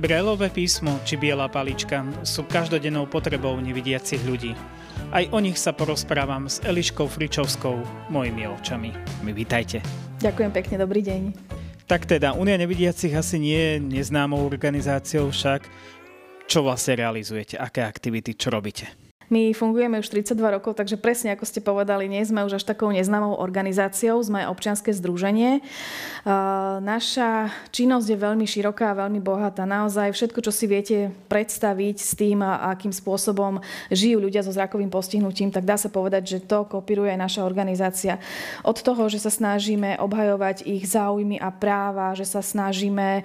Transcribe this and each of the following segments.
Brelové písmo či biela palička sú každodennou potrebou nevidiacich ľudí. Aj o nich sa porozprávam s Eliškou Fričovskou, mojimi očami. My vítajte. Ďakujem pekne, dobrý deň. Tak teda, Unia nevidiacich asi nie je neznámou organizáciou však. Čo vlastne realizujete? Aké aktivity? Čo robíte? My fungujeme už 32 rokov, takže presne ako ste povedali, nie sme už až takou neznámou organizáciou, sme občianske združenie. Naša činnosť je veľmi široká a veľmi bohatá. Naozaj všetko, čo si viete predstaviť s tým, akým spôsobom žijú ľudia so zrakovým postihnutím, tak dá sa povedať, že to kopíruje aj naša organizácia. Od toho, že sa snažíme obhajovať ich záujmy a práva, že sa snažíme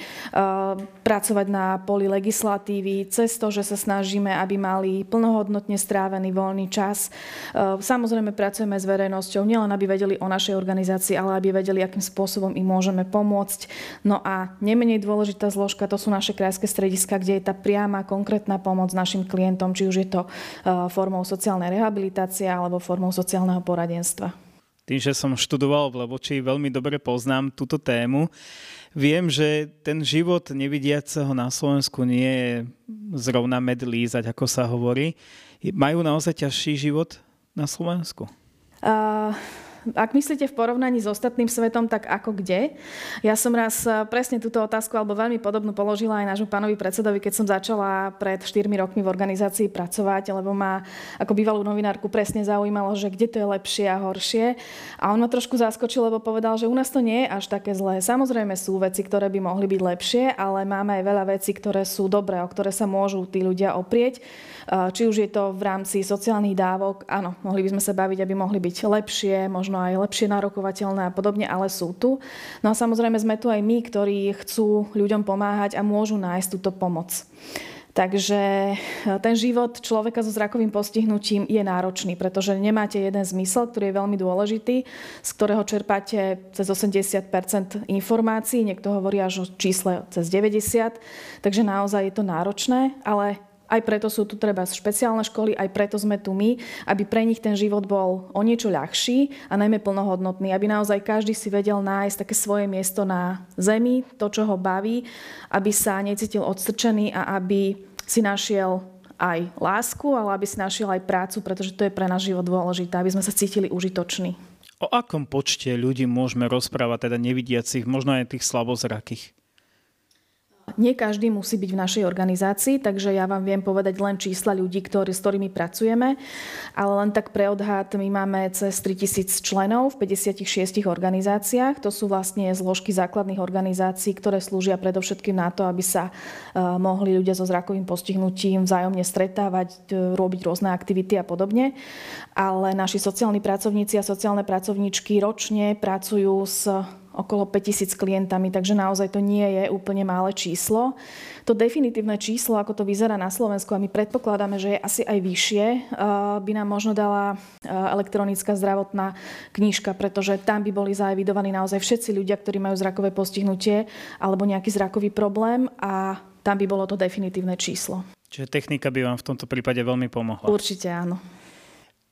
pracovať na poli legislatívy, cez to, že sa snažíme, aby mali plnohodnotne strávený voľný čas. E, samozrejme pracujeme s verejnosťou, nielen aby vedeli o našej organizácii, ale aby vedeli, akým spôsobom im môžeme pomôcť. No a nemenej dôležitá zložka to sú naše krajské strediska, kde je tá priama, konkrétna pomoc našim klientom, či už je to e, formou sociálnej rehabilitácie alebo formou sociálneho poradenstva. Tým, že som študoval v Leboči, veľmi dobre poznám túto tému. Viem, že ten život nevidiaceho na Slovensku nie je zrovna med ako sa hovorí. Majú naozaj ťažší život na Slovensku? Uh, ak myslíte v porovnaní s ostatným svetom, tak ako kde? Ja som raz eh, presne túto otázku alebo veľmi podobnú položila aj nášmu pánovi predsedovi, keď som začala pred 4 rokmi v organizácii pracovať, lebo ma ako bývalú novinárku presne zaujímalo, že kde to je lepšie a horšie. A on ma trošku zaskočil, lebo povedal, že u nás to nie je až také zlé. Samozrejme sú veci, ktoré by mohli byť lepšie, ale máme aj veľa vecí, ktoré sú dobré, o ktoré sa môžu tí ľudia oprieť. Eh, či už je to v rámci sociálnych dávok, áno, mohli by sme sa baviť, aby mohli byť lepšie, možno možno aj lepšie narokovateľné a podobne, ale sú tu. No a samozrejme sme tu aj my, ktorí chcú ľuďom pomáhať a môžu nájsť túto pomoc. Takže e, ten život človeka so zrakovým postihnutím je náročný, pretože nemáte jeden zmysel, ktorý je veľmi dôležitý, z ktorého čerpáte cez 80% informácií, niekto hovorí až o čísle cez 90, takže naozaj je to náročné, ale aj preto sú tu treba špeciálne školy, aj preto sme tu my, aby pre nich ten život bol o niečo ľahší a najmä plnohodnotný, aby naozaj každý si vedel nájsť také svoje miesto na zemi, to, čo ho baví, aby sa necítil odstrčený a aby si našiel aj lásku, ale aby si našiel aj prácu, pretože to je pre náš život dôležité, aby sme sa cítili užitoční. O akom počte ľudí môžeme rozprávať, teda nevidiacich, možno aj tých slabozrakých? Nie každý musí byť v našej organizácii, takže ja vám viem povedať len čísla ľudí, ktorý, s ktorými pracujeme, ale len tak pre odhad my máme cez 3000 členov v 56 organizáciách. To sú vlastne zložky základných organizácií, ktoré slúžia predovšetkým na to, aby sa uh, mohli ľudia so zrakovým postihnutím vzájomne stretávať, uh, robiť rôzne aktivity a podobne. Ale naši sociálni pracovníci a sociálne pracovníčky ročne pracujú s okolo 5000 klientami, takže naozaj to nie je úplne malé číslo. To definitívne číslo, ako to vyzerá na Slovensku, a my predpokladáme, že je asi aj vyššie, eh, by nám možno dala eh, elektronická zdravotná knižka, pretože tam by boli zaevidovaní naozaj všetci ľudia, ktorí majú zrakové postihnutie alebo nejaký zrakový problém a tam by bolo to definitívne číslo. Čiže technika by vám v tomto prípade veľmi pomohla. Určite áno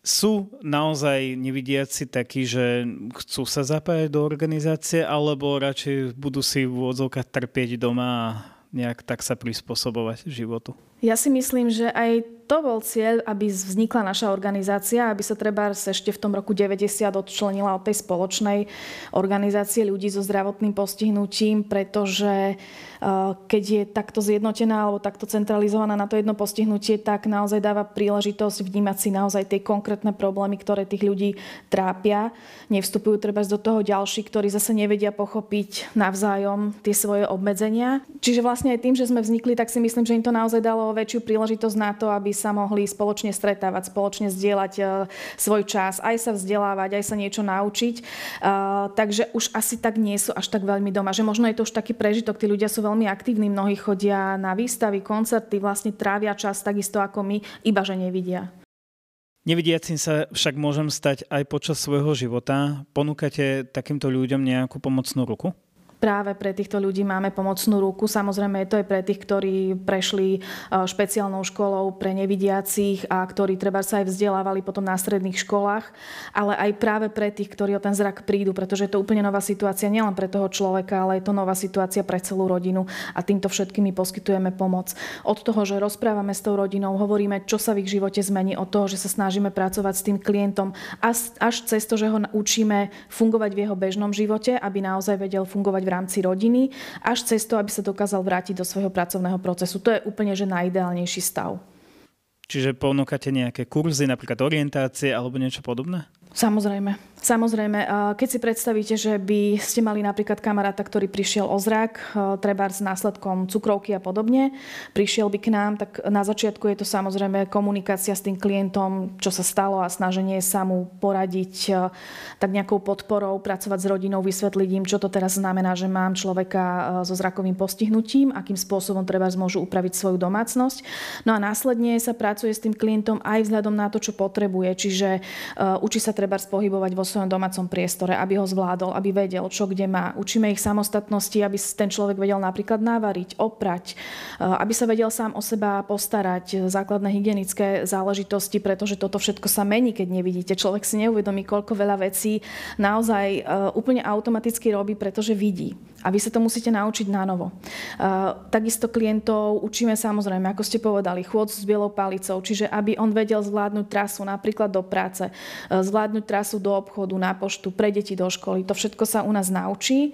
sú naozaj nevidiaci takí, že chcú sa zapájať do organizácie, alebo radšej budú si v úvodzovkách trpieť doma a nejak tak sa prispôsobovať životu? Ja si myslím, že aj to bol cieľ, aby vznikla naša organizácia, aby sa treba ešte v tom roku 90 odčlenila od tej spoločnej organizácie ľudí so zdravotným postihnutím, pretože keď je takto zjednotená alebo takto centralizovaná na to jedno postihnutie, tak naozaj dáva príležitosť vnímať si naozaj tie konkrétne problémy, ktoré tých ľudí trápia. Nevstupujú treba do toho ďalší, ktorí zase nevedia pochopiť navzájom tie svoje obmedzenia. Čiže vlastne aj tým, že sme vznikli, tak si myslím, že im to naozaj dalo väčšiu príležitosť na to, aby sa mohli spoločne stretávať, spoločne zdieľať e, svoj čas, aj sa vzdelávať, aj sa niečo naučiť. E, takže už asi tak nie sú až tak veľmi doma. Že možno je to už taký prežitok, tí ľudia sú veľmi aktívni, mnohí chodia na výstavy, koncerty, vlastne trávia čas takisto ako my, iba že nevidia. Nevidiacim sa však môžem stať aj počas svojho života. Ponúkate takýmto ľuďom nejakú pomocnú ruku? Práve pre týchto ľudí máme pomocnú ruku. Samozrejme, to je pre tých, ktorí prešli e, špeciálnou školou pre nevidiacich a ktorí treba sa aj vzdelávali potom na stredných školách, ale aj práve pre tých, ktorí o ten zrak prídu, pretože je to úplne nová situácia nielen pre toho človeka, ale je to nová situácia pre celú rodinu a týmto všetkými poskytujeme pomoc. Od toho, že rozprávame s tou rodinou, hovoríme, čo sa v ich živote zmení, od toho, že sa snažíme pracovať s tým klientom, až cez to, že ho učíme fungovať v jeho bežnom živote, aby naozaj vedel fungovať v rámci rodiny, až cez to, aby sa dokázal vrátiť do svojho pracovného procesu. To je úplne že najideálnejší stav. Čiže ponúkate nejaké kurzy, napríklad orientácie alebo niečo podobné? Samozrejme. Samozrejme, keď si predstavíte, že by ste mali napríklad kamaráta, ktorý prišiel o zrak, treba s následkom cukrovky a podobne, prišiel by k nám, tak na začiatku je to samozrejme komunikácia s tým klientom, čo sa stalo a snaženie sa mu poradiť tak nejakou podporou, pracovať s rodinou, vysvetliť im, čo to teraz znamená, že mám človeka so zrakovým postihnutím, akým spôsobom treba môžu upraviť svoju domácnosť. No a následne sa pracuje s tým klientom aj vzhľadom na to, čo potrebuje, čiže učí sa treba pohybovať vo svojom domácom priestore, aby ho zvládol, aby vedel, čo kde má. Učíme ich samostatnosti, aby ten človek vedel napríklad navariť, oprať, eh, aby sa vedel sám o seba postarať, základné hygienické záležitosti, pretože toto všetko sa mení, keď nevidíte. Človek si neuvedomí, koľko veľa vecí naozaj eh, úplne automaticky robí, pretože vidí. A vy sa to musíte naučiť na novo. Takisto klientov učíme samozrejme, ako ste povedali, chôd s bielou palicou, čiže aby on vedel zvládnuť trasu napríklad do práce, uh, zvládnuť trasu do obchodu, na poštu, pre deti do školy. To všetko sa u nás naučí.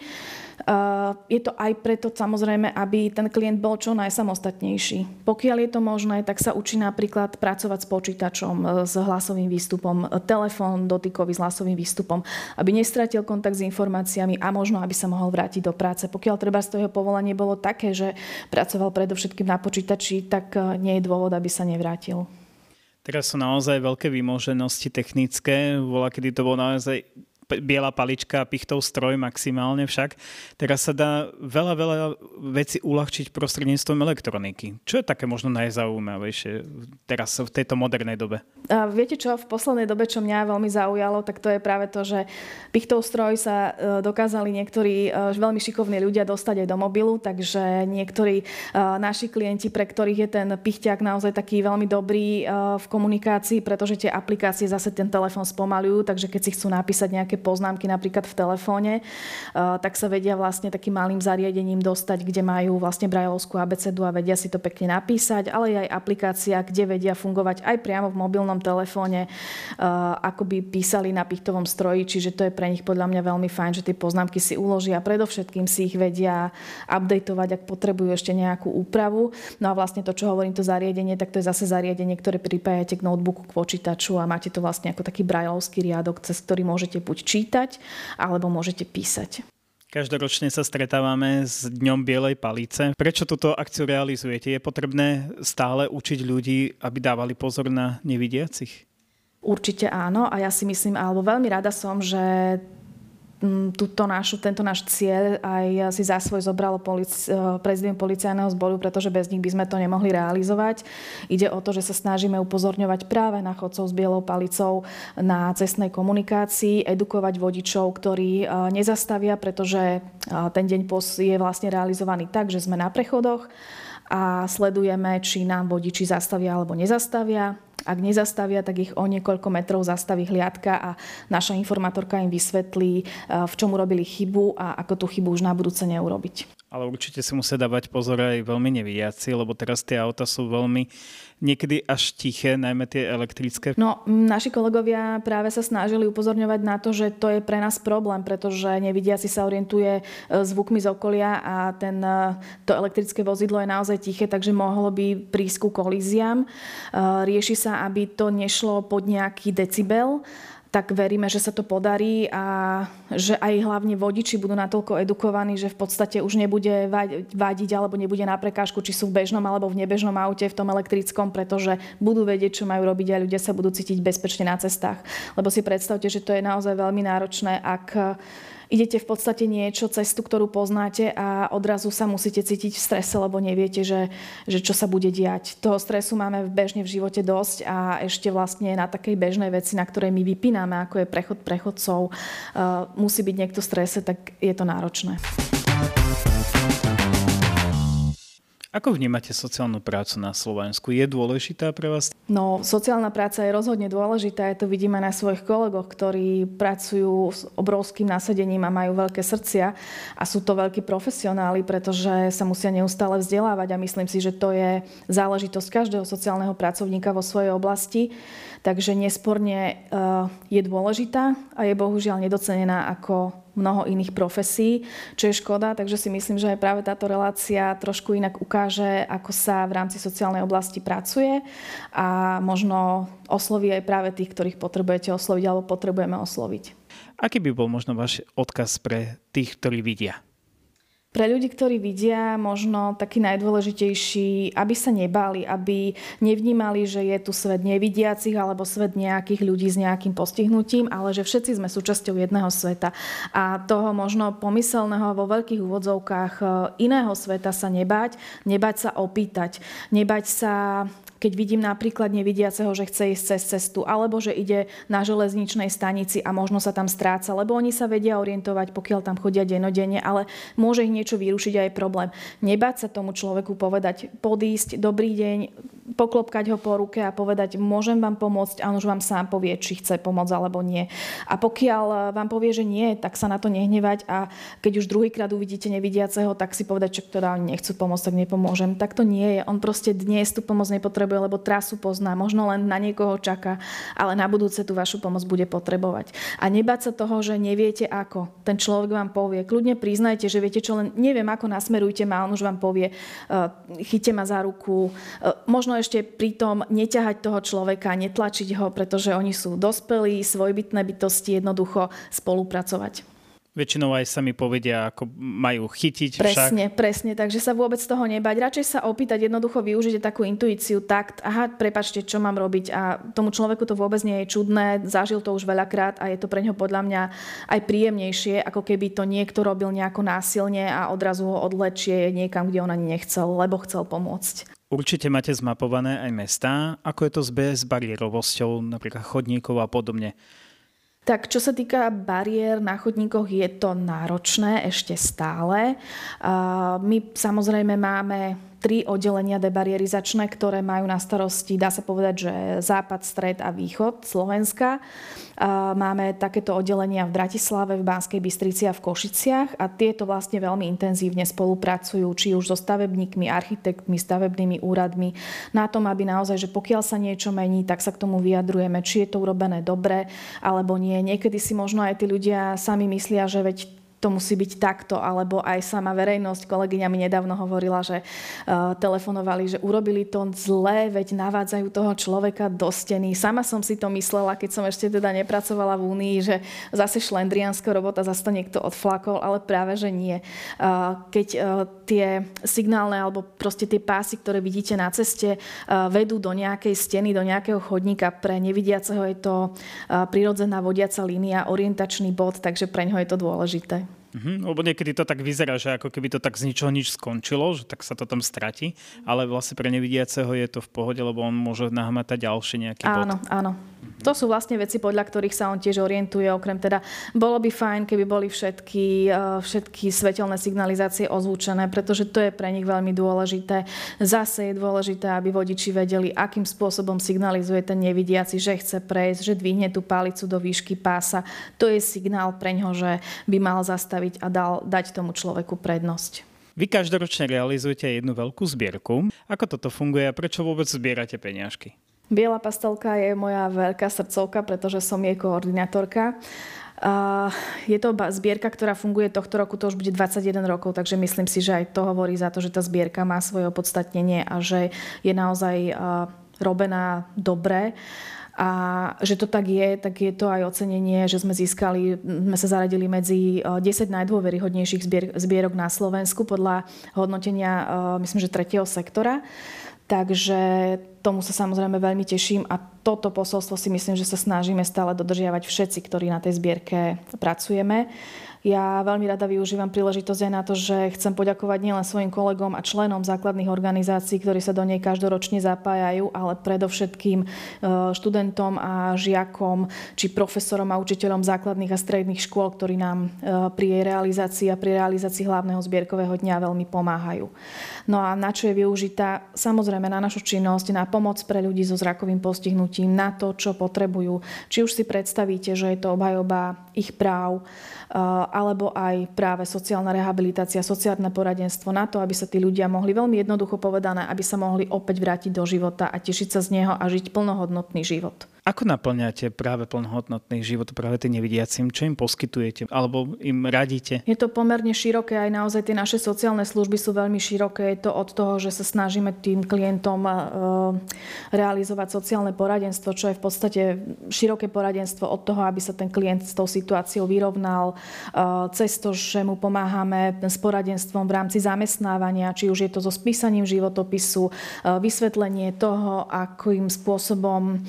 Eh, je to aj preto samozrejme, aby ten klient bol čo najsamostatnejší. Pokiaľ je to možné, tak sa učí napríklad pracovať s počítačom, eh, s hlasovým výstupom, telefón dotykový s hlasovým výstupom, aby nestratil kontakt s informáciami a možno, aby sa mohol vrátiť do práce. Pokiaľ treba z toho povolanie bolo také, že pracoval predovšetkým na počítači, tak eh, nie je dôvod, aby sa nevrátil. Teraz sú naozaj veľké vymoženosti technické. Bola, kedy to bolo naozaj biela palička pichtov stroj maximálne však. Teraz sa dá veľa, veľa veci uľahčiť prostredníctvom elektroniky. Čo je také možno najzaujímavejšie teraz v tejto modernej dobe? A viete čo, v poslednej dobe, čo mňa veľmi zaujalo, tak to je práve to, že pichtov stroj sa e, dokázali niektorí e, veľmi šikovní ľudia dostať aj do mobilu, takže niektorí e, naši klienti, pre ktorých je ten pichťák naozaj taký veľmi dobrý v komunikácii, pretože tie aplikácie zase ten telefón spomalujú, takže keď si chcú napísať nejaké poznámky napríklad v telefóne, eh, tak sa vedia vlastne takým malým zariadením dostať, kde majú vlastne brajlovskú abecedu a vedia si to pekne napísať, ale aj aplikácia, kde vedia fungovať aj priamo v mobilnom telefóne, eh, ako by písali na pichtovom stroji, čiže to je pre nich podľa mňa veľmi fajn, že tie poznámky si uložia, predovšetkým si ich vedia updateovať, ak potrebujú ešte nejakú úpravu. No a vlastne to, čo hovorím, to zariadenie, tak to je zase zariadenie, ktoré pripájate k notebooku, k počítaču a máte to vlastne ako taký brajlovský riadok, cez ktorý môžete buď čítať alebo môžete písať. Každoročne sa stretávame s Dňom Bielej palice. Prečo túto akciu realizujete? Je potrebné stále učiť ľudí, aby dávali pozor na nevidiacich? Určite áno a ja si myslím, alebo veľmi rada som, že túto našu, tento náš cieľ aj si za svoj zobralo polic, e, prezident policajného zboru, pretože bez nich by sme to nemohli realizovať. Ide o to, že sa snažíme upozorňovať práve na chodcov s bielou palicou na cestnej komunikácii, edukovať vodičov, ktorí e, nezastavia, pretože e, ten deň je vlastne realizovaný tak, že sme na prechodoch a sledujeme, či nám vodiči zastavia alebo nezastavia ak nezastavia, tak ich o niekoľko metrov zastaví hliadka a naša informátorka im vysvetlí, eh, v čom urobili chybu a ako tú chybu už na budúce neurobiť. Ale určite si musia dávať pozor aj veľmi nevidiaci, lebo teraz tie auta sú veľmi niekedy až tiché, najmä tie elektrické. No, naši kolegovia práve sa snažili upozorňovať na to, že to je pre nás problém, pretože nevidiaci sa orientuje e, zvukmi z okolia a ten, e, to elektrické vozidlo je naozaj tiché, takže mohlo by prísť ku kolíziám. E, rieši sa, aby to nešlo pod nejaký decibel tak veríme, že sa to podarí a že aj hlavne vodiči budú natoľko edukovaní, že v podstate už nebude vadiť alebo nebude na prekážku, či sú v bežnom alebo v nebežnom aute, v tom elektrickom, pretože budú vedieť, čo majú robiť a ľudia sa budú cítiť bezpečne na cestách. Lebo si predstavte, že to je naozaj veľmi náročné, ak idete v podstate niečo, cestu, ktorú poznáte a odrazu sa musíte cítiť v strese, lebo neviete, že, že čo sa bude diať. Toho stresu máme bežne v živote dosť a ešte vlastne na takej bežnej veci, na ktorej my vypíname, ako je prechod prechodcov, uh, musí byť niekto v strese, tak je to náročné. Ako vnímate sociálnu prácu na Slovensku? Je dôležitá pre vás? No, sociálna práca je rozhodne dôležitá. Je to vidíme na svojich kolegoch, ktorí pracujú s obrovským nasadením a majú veľké srdcia a sú to veľkí profesionáli, pretože sa musia neustále vzdelávať a myslím si, že to je záležitosť každého sociálneho pracovníka vo svojej oblasti. Takže nesporne eh, je dôležitá a je bohužiaľ nedocenená ako mnoho iných profesí, čo je škoda. Takže si myslím, že aj práve táto relácia trošku inak ukáže, ako sa v rámci sociálnej oblasti pracuje a možno osloví aj práve tých, ktorých potrebujete osloviť alebo potrebujeme osloviť. Aký by bol možno váš odkaz pre tých, ktorí vidia? Pre ľudí, ktorí vidia, možno taký najdôležitejší, aby sa nebali, aby nevnímali, že je tu svet nevidiacich alebo svet nejakých ľudí s nejakým postihnutím, ale že všetci sme súčasťou jedného sveta. A toho možno pomyselného vo veľkých úvodzovkách e, iného sveta sa nebať, nebať sa opýtať, nebať sa keď vidím napríklad nevidiaceho, že chce ísť cez cestu, alebo že ide na železničnej stanici a možno sa tam stráca, lebo oni sa vedia orientovať, pokiaľ tam chodia denodenne, ale môže ich niečo vyrušiť aj problém. Nebáť sa tomu človeku povedať, podísť, dobrý deň, poklopkať ho po ruke a povedať, môžem vám pomôcť a on už vám sám povie, či chce pomôcť alebo nie. A pokiaľ vám povie, že nie, tak sa na to nehnevať a keď už druhýkrát uvidíte nevidiaceho, tak si povedať, že teda nechcú pomôcť, tak nepomôžem. Tak to nie je. On proste dnes tú pomoc nepotrebuje, lebo trasu pozná, možno len na niekoho čaká, ale na budúce tú vašu pomoc bude potrebovať. A nebáť sa toho, že neviete ako. Ten človek vám povie. Kľudne priznajte, že viete čo, len neviem ako nasmerujte ma, on už vám povie, uh, chyťte ma za ruku. Uh, možno ešte pritom neťahať toho človeka, netlačiť ho, pretože oni sú dospelí, svojbytné bytosti, jednoducho spolupracovať. Väčšinou aj sami povedia, ako majú chytiť. Presne, však. presne. Takže sa vôbec toho nebať. Radšej sa opýtať, jednoducho využiť takú intuíciu, takt, aha, prepačte, čo mám robiť. A tomu človeku to vôbec nie je čudné, zažil to už veľakrát a je to pre ňo podľa mňa aj príjemnejšie, ako keby to niekto robil nejako násilne a odrazu ho odlečie niekam, kde on ani nechcel, lebo chcel pomôcť. Určite máte zmapované aj mestá. Ako je to s bezbariérovosťou, napríklad chodníkov a podobne? Tak čo sa týka bariér na chodníkoch, je to náročné ešte stále. My samozrejme máme tri oddelenia debarierizačné, ktoré majú na starosti, dá sa povedať, že západ, stred a východ Slovenska. Máme takéto oddelenia v Bratislave, v Banskej Bystrici a v Košiciach a tieto vlastne veľmi intenzívne spolupracujú, či už so stavebníkmi, architektmi, stavebnými úradmi, na tom, aby naozaj, že pokiaľ sa niečo mení, tak sa k tomu vyjadrujeme, či je to urobené dobre alebo nie. Niekedy si možno aj tí ľudia sami myslia, že veď to musí byť takto, alebo aj sama verejnosť, kolegyňa mi nedávno hovorila, že uh, telefonovali, že urobili to zlé, veď navádzajú toho človeka do steny. Sama som si to myslela, keď som ešte teda nepracovala v Únii, že zase šlendriánska robota, zase to niekto odflakol, ale práve, že nie. Uh, keď uh, tie signálne alebo proste tie pásy, ktoré vidíte na ceste, vedú do nejakej steny, do nejakého chodníka, pre nevidiaceho je to prirodzená vodiaca línia, orientačný bod, takže pre ňo je to dôležité. Mm-hmm, lebo niekedy to tak vyzerá, že ako keby to tak z ničoho nič skončilo, že tak sa to tam stratí, ale vlastne pre nevidiaceho je to v pohode, lebo on môže nahmatať ďalší nejaký áno, bod. Áno, áno. To sú vlastne veci, podľa ktorých sa on tiež orientuje. Okrem teda, bolo by fajn, keby boli všetky, eh, všetky svetelné signalizácie ozvučené, pretože to je pre nich veľmi dôležité. Zase je dôležité, aby vodiči vedeli, akým spôsobom signalizuje ten nevidiaci, že chce prejsť, že dvihne tú palicu do výšky pása. To je signál pre ňo, že by mal zastaviť a dal, dať tomu človeku prednosť. Vy každoročne realizujete jednu veľkú zbierku. Ako toto funguje a prečo vôbec zbierate peniažky? Biela pastelka je moja veľká srdcovka, pretože som jej koordinátorka. je to zbierka, ktorá funguje tohto roku, to už bude 21 rokov, takže myslím si, že aj to hovorí za to, že tá zbierka má svoje opodstatnenie a že je naozaj robená dobre. A že to tak je, tak je to aj ocenenie, že sme získali, sme sa zaradili medzi 10 najdôveryhodnejších zbier, zbierok na Slovensku podľa hodnotenia, myslím, že tretieho sektora. Takže tomu sa samozrejme veľmi teším a toto posolstvo si myslím, že sa snažíme stále dodržiavať všetci, ktorí na tej zbierke pracujeme. Ja veľmi rada využívam príležitosť aj na to, že chcem poďakovať nielen svojim kolegom a členom základných organizácií, ktorí sa do nej každoročne zapájajú, ale predovšetkým e, študentom a žiakom, či profesorom a učiteľom základných a stredných škôl, ktorí nám e, pri jej realizácii a pri realizácii hlavného zbierkového dňa veľmi pomáhajú. No a na čo je využitá? Samozrejme na našu činnosť, na pomoc pre ľudí so zrakovým postihnutím, na to, čo potrebujú. Či už si predstavíte, že je to obhajoba ich práv, alebo aj práve sociálna rehabilitácia, sociálne poradenstvo na to, aby sa tí ľudia mohli veľmi jednoducho povedané, aby sa mohli opäť vrátiť do života a tešiť sa z neho a žiť plnohodnotný život. Ako naplňate práve plnohodnotný život práve tým nevidiacim? Čo im poskytujete? Alebo im radíte? Je to pomerne široké, aj naozaj tie naše sociálne služby sú veľmi široké. Je to od toho, že sa snažíme tým klientom e, realizovať sociálne poradenstvo, čo je v podstate široké poradenstvo od toho, aby sa ten klient s tou situáciou vyrovnal, e, cez to, že mu pomáhame s poradenstvom v rámci zamestnávania, či už je to so spísaním životopisu, e, vysvetlenie toho, akým spôsobom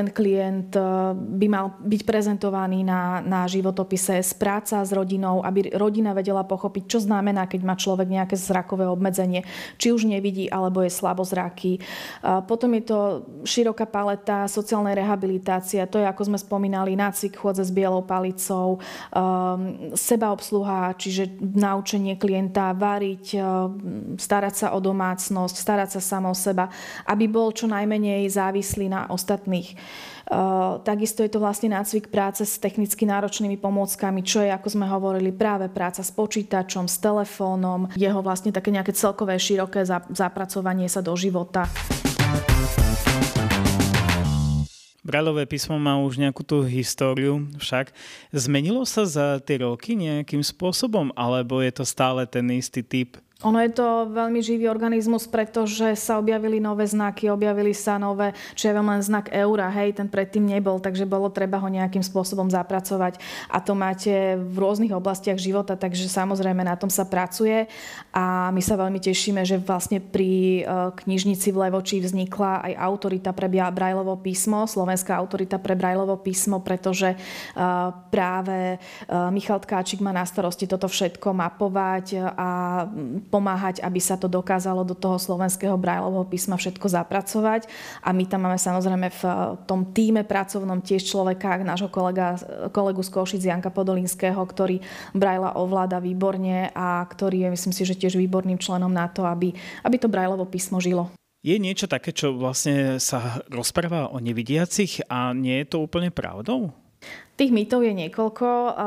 ten ten klient eh, by mal byť prezentovaný na, na životopise z práca s rodinou, aby rodina vedela pochopiť, čo znamená, keď má človek nejaké zrakové obmedzenie, či už nevidí alebo je slabozraký. Potom je to široká paleta sociálnej rehabilitácie, to je, ako sme spomínali, nácvik chôdze s bielou palicou, ehm, sebaobsluha, čiže naučenie klienta variť, starať sa o domácnosť, starať sa samo o seba, aby bol čo najmenej závislý na ostatných. Takisto je to vlastne nácvik práce s technicky náročnými pomôckami, čo je, ako sme hovorili, práve práca s počítačom, s telefónom, jeho vlastne také nejaké celkové široké zapracovanie sa do života. Brajlové písmo má už nejakú tú históriu, však zmenilo sa za tie roky nejakým spôsobom, alebo je to stále ten istý typ ono je to veľmi živý organizmus, pretože sa objavili nové znaky, objavili sa nové, čo je len znak eura, hej, ten predtým nebol, takže bolo treba ho nejakým spôsobom zapracovať. A to máte v rôznych oblastiach života, takže samozrejme na tom sa pracuje a my sa veľmi tešíme, že vlastne pri e, knižnici v Levoči vznikla aj autorita pre Brajlovo písmo, slovenská autorita pre Brajlovo písmo, pretože e, práve e, Michal Tkáčik má na starosti toto všetko mapovať a pomáhať, aby sa to dokázalo do toho slovenského brajlového písma všetko zapracovať. A my tam máme samozrejme v eh, tom týme pracovnom tiež človeka, nášho kolega, kolegu z Košic Janka Podolinského, ktorý brajla ovláda výborne a ktorý je, myslím si, že tiež výborným členom na to, aby, aby to brajlovo písmo žilo. Je niečo také, čo vlastne sa rozpráva o nevidiacich a nie je to úplne pravdou? Tých mýtov je niekoľko.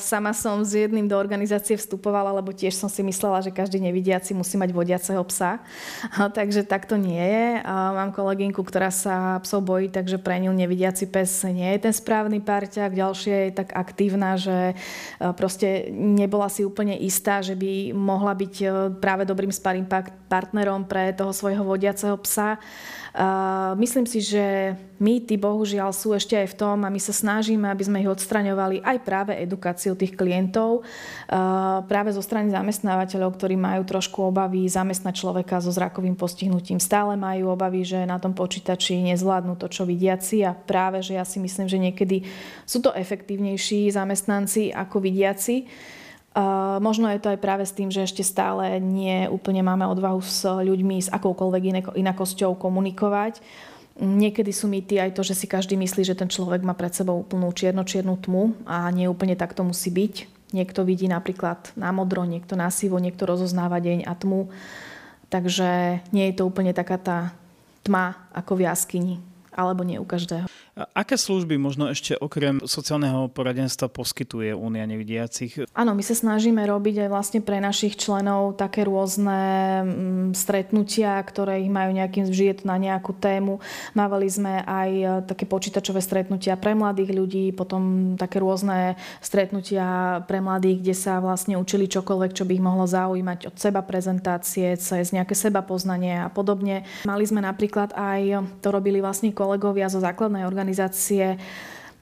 Sama som s jedným do organizácie vstupovala, lebo tiež som si myslela, že každý nevidiaci musí mať vodiaceho psa. Takže tak to nie je. Mám kolegynku, ktorá sa psov bojí, takže pre ňu nevidiaci pes nie je ten správny parťák. Ďalšia je tak aktívna, že proste nebola si úplne istá, že by mohla byť e, práve dobrým sparým partnerom pre toho svojho vodiaceho psa. Myslím si, že mýty bohužiaľ sú ešte aj v tom a my sa snažíme, aby sme ich odstraňovali aj práve edukáciou tých klientov, práve zo strany zamestnávateľov, ktorí majú trošku obavy zamestnať človeka so zrakovým postihnutím. Stále majú obavy, že na tom počítači nezvládnu to, čo vidiaci a práve, že ja si myslím, že niekedy sú to efektívnejší zamestnanci ako vidiaci. Možno je to aj práve s tým, že ešte stále nie úplne máme odvahu s ľuďmi s akoukoľvek inakosťou komunikovať. Niekedy sú mýty aj to, že si každý myslí, že ten človek má pred sebou úplnú čierno-čiernu tmu a nie úplne tak to musí byť. Niekto vidí napríklad na modro, niekto na sivo, niekto rozoznáva deň a tmu. Takže nie je to úplne taká tá tma ako v jaskyni, alebo nie u každého. Aké služby možno ešte okrem sociálneho poradenstva poskytuje Únia nevidiacich? Áno, my sa snažíme robiť aj vlastne pre našich členov také rôzne mm, stretnutia, ktoré ich majú nejakým vžiet na nejakú tému. Mávali sme aj e, také počítačové stretnutia pre mladých ľudí, potom také rôzne stretnutia pre mladých, kde sa vlastne učili čokoľvek, čo by ich mohlo zaujímať od seba prezentácie, cez nejaké seba poznanie a podobne. Mali sme napríklad aj, to robili vlastne kolegovia zo základnej organizácie organizácie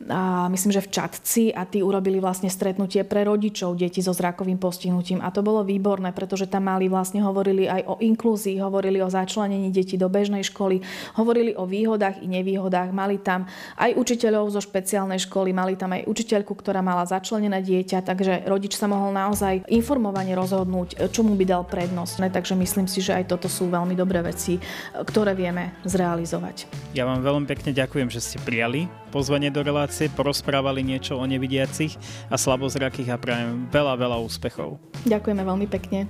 a myslím, že v Čatci a tí urobili vlastne stretnutie pre rodičov detí so zrakovým postihnutím a to bolo výborné, pretože tam mali vlastne hovorili aj o inklúzii, hovorili o začlenení detí do bežnej školy, hovorili o výhodách i nevýhodách, mali tam aj učiteľov zo špeciálnej školy, mali tam aj učiteľku, ktorá mala začlenené dieťa, takže rodič sa mohol naozaj informovane rozhodnúť, čomu by dal prednosť. Takže myslím si, že aj toto sú veľmi dobré veci, ktoré vieme zrealizovať. Ja vám veľmi pekne ďakujem, že ste prijali pozvanie do relácie, porozprávali niečo o nevidiacich a slabozrakých a prajem veľa, veľa úspechov. Ďakujeme veľmi pekne.